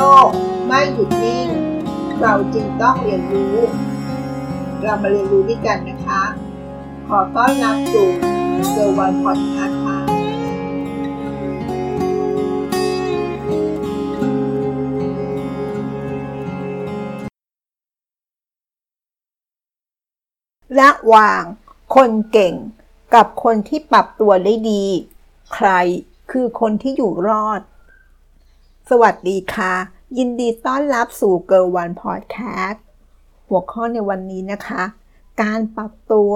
ลกไม่หยุดนิ่ง เราจึงต้องเรียนรู้ เรามาเรียนรู้ด้วยกันนะคะ ขอต้อนรับสู่เซอร์วันพอดคาส์ค่ะระหว่างคนเก่งกับคนที่ปรับตัวได้ดี ใครคือคนที่อยู่รอด สวัสดีค่ะ ยินดีต้อนรับสู่ Girl One Podcast หัวข้อในวันนี้นะคะ การปรับตัว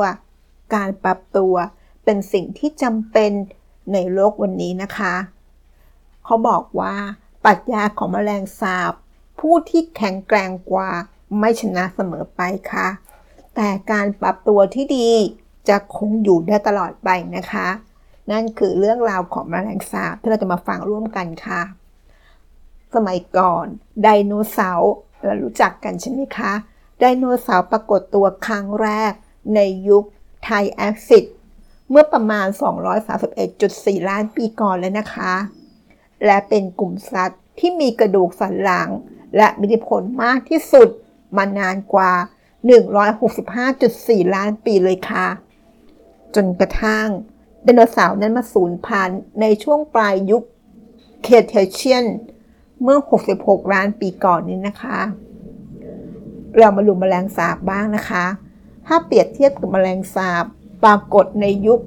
การปรับตัวเป็นสิ่งที่จำเป็นในโลกวันนี้นะคะ เขาบอกว่าปรัชญาของแมลงสาบ ผู้ที่แข็งแกร่งกว่าไม่ชนะเสมอไปค่ะ แต่การปรับตัวที่ดีจะคงอยู่ได้ตลอดไปนะคะ นั่นคือเรื่องราวของแมลงสาบที่เราจะมาฟังร่วมกันค่ะ สมัยก่อน ไดโนเสาร์เรารู้จักกันใช่ไหมคะ ไดโนเสาร์ปรากฏตัวครั้งแรกในยุคไทแอซิดเมื่อประมาณ 231.4 ล้านปีก่อนเลยนะคะ และเป็นกลุ่มสัตว์ที่มีกระดูกสันหลัง และมีอิทธิพลมากที่สุดมานานกว่า 165.4 ล้านปีเลยค่ะ จนกระทั่งไดโนเสาร์นั้นมาสูญพันธุ์ในช่วงปลายยุคครีเทเชียส เมื่อ 66 ล้านปีก่อนนี้นะคะ เรามาดูแมลงสาบบ้างนะคะ ถ้าเปรียบเทียบกับแมลงสาบปรากฏในยุค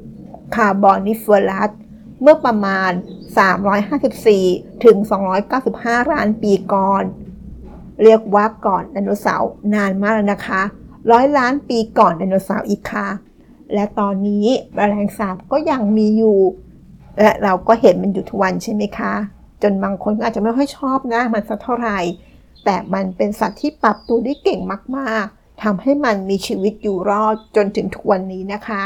คาร์บอนิเฟอรัสเมื่อประมาณ 354 ถึง 295 ล้านปีก่อน เรียกว่าก่อนไดโนเสาร์นานมากแล้วนะคะร้อยล้านปีก่อนไดโนเสาร์อีกค่ะ และตอนนี้แมลงสาบก็ยังมีอยู่ และเราก็เห็นมันอยู่ทุกวันใช่ไหมคะ จนบางคนก็อาจจะไม่ค่อยชอบนะ มันสักเท่าไหร่ แต่มันเป็นสัตว์ที่ปรับตัวได้เก่งมาก ๆทำให้มันมีชีวิตอยู่รอดจนถึงทุกวันนี้นะคะ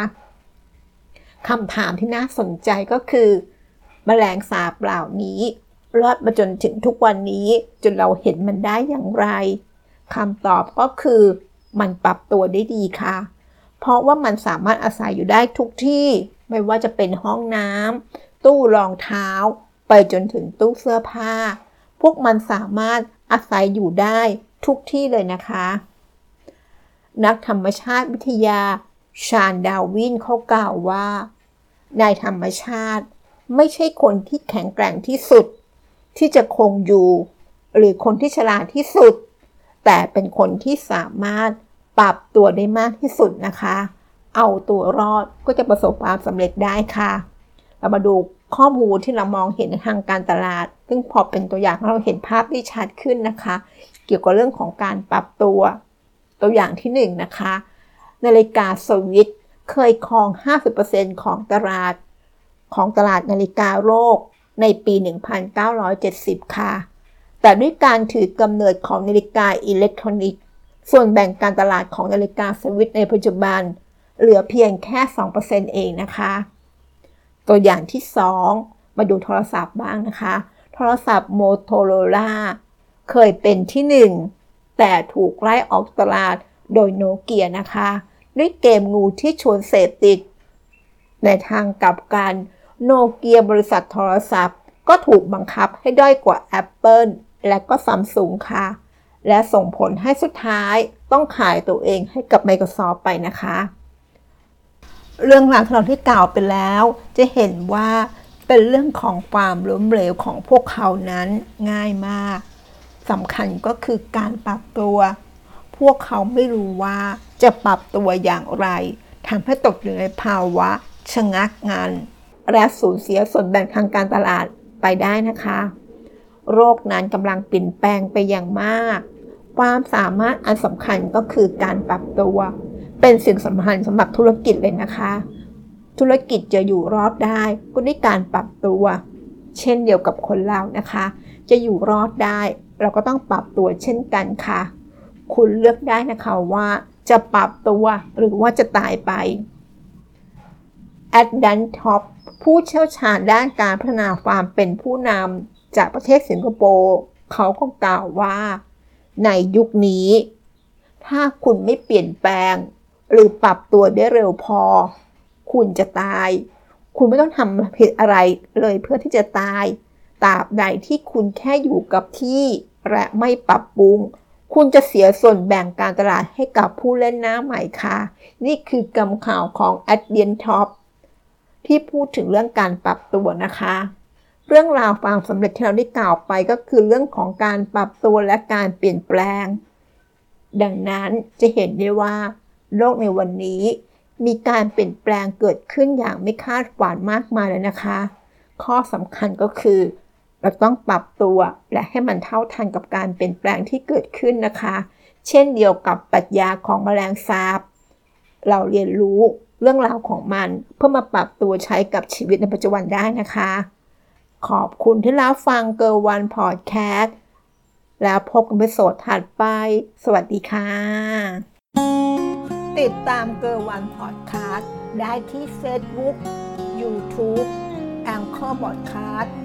คำถามที่น่าสนใจก็คือแมลงสาบเหล่านี้รอดมาจนถึงทุกวันนี้ จนเราเห็นมันได้อย่างไรคำตอบก็คือมันปรับตัวได้ดีค่ะ เพราะว่ามันสามารถอาศัยอยู่ได้ทุกที่ ไม่ว่าจะเป็นห้องน้ำตู้รองเท้า ไปจนถึงตู้เสื้อผ้า พวกมันสามารถอาศัยอยู่ได้ทุกที่เลยนะคะ นักธรรมชาติวิทยา ชาญดาวินเขากล่าวว่าในธรรมชาติไม่ใช่คนที่แข็งแกร่งที่สุด ที่จะคงอยู่ หรือคนที่ฉลาดที่สุด แต่เป็นคนที่สามารถปรับตัวได้มากที่สุดนะคะ เอาตัวรอดก็จะประสบความสำเร็จได้ค่ะ เรามาดู ข้อมูลที่เรามองเห็นทางการตลาด ซึ่งพอเป็นตัวอย่างเราเห็นภาพได้ชัดขึ้นนะคะ เกี่ยวกับเรื่องของการปรับตัว ตัวอย่างที่1 นะคะนาฬิกาสวิสเคยครอง 50%ของตลาดของตลาดนาฬิกาโลกในปี 1970 ค่ะ แต่ด้วยการถือกำเนิดของนาฬิกาอิเล็กทรอนิกส์ส่วนแบ่งการตลาดของนาฬิกาสวิสในปัจจุบัน เหลือเพียงแค่ 2%เองนะคะ ตัวอย่างที่ 2 มาดูโทรศัพท์บ้างนะคะ โทรศัพท์ Motorolaเคยเป็นที่ 1 แต่ถูกไล่ออกตลาดโดยโนเกียนะคะ ด้วยเกมงูที่ชวนเสพติด ในทางกลับกันโนเกียบริษัทโทรศัพท์ ก็ถูกบังคับให้ด้อยกว่า Apple และก็ซัมซุงค่ะ และส่งผลให้สุดท้ายต้องขายตัวเองให้กับ Microsoft ไปนะคะ เรื่องราวที่เราที่กล่าวไปแล้ว จะเห็นว่าเป็นเรื่องของความล้มเหลวของพวกเขานั้นง่ายมากสำคัญก็คือการปรับตัว พวกเขาไม่รู้ว่าจะปรับตัวอย่างไรทำให้ตกอยู่ในภาวะชะงักงานและสูญเสียส่วนแบ่งทางการตลาดไปได้นะคะ โรคนั้นกำลังเปลี่ยนแปลงไปอย่างมาก ความสามารถอันสำคัญก็คือการปรับตัว เป็นสิ่งสำคัญสำหรับธุรกิจเลยนะคะ ธุรกิจจะอยู่รอดได้ก็ด้วยการปรับตัว เช่นเดียวกับคนเรานะคะ จะอยู่รอดได้ เราก็ต้องปรับตัวเช่นกันค่ะ คุณเลือกได้นะคะว่าจะปรับตัวหรือว่าจะตายไปแอดดันท็อปผู้เชี่ยวชาญด้านการพัฒนาความเป็นผู้นำจากประเทศสิงคโปร์เขาก็กล่าวว่า ในยุคนี้ ถ้าคุณไม่เปลี่ยนแปลง หรือปรับตัวได้เร็วพอ คุณจะตาย คุณไม่ต้องทำผิดอะไรเลยเพื่อที่จะตายตราบใดที่คุณแค่อยู่กับที่และไม่ปรับปรุง คุณจะเสียส่วนแบ่งการตลาดให้กับผู้เล่นหน้าใหม่ค่ะ นี่คือกำข่าวของ a d d i a n Top ที่พูดถึงเรื่องการปรับตัวนะคะ เรื่องราวความสำเร็จที่เราได้กล่าวไปก็คือเรื่องของการปรับตัวและการเปลี่ยนแปลง ดังนั้นจะเห็นได้ว่า โลกในวันนี้ มีการเปลี่ยนแปลงเกิดขึ้นอย่างไม่คาดฝันมากมายเลยนะคะ ข้อสำคัญก็คือ เราต้องปรับตัวและให้มันเท่าทันกับการเปลี่ยนแปลงที่เกิดขึ้นนะคะ เช่นเดียวกับปรัชญาของแมลงสาบ เราเรียนรู้เรื่องราวของมันเพื่อมาปรับตัวใช้กับชีวิตในปัจจุบันได้นะคะ ขอบคุณที่รับฟังเกิร์ลวันพอดแคสต์แล้วพบกันในโสดถัดไป สวัสดีค่ะ ติดตามเกอร์วันพอดแคสต์ได้ที่เฟซบุ๊กยูทูบแองเกอร์บอดคาสต์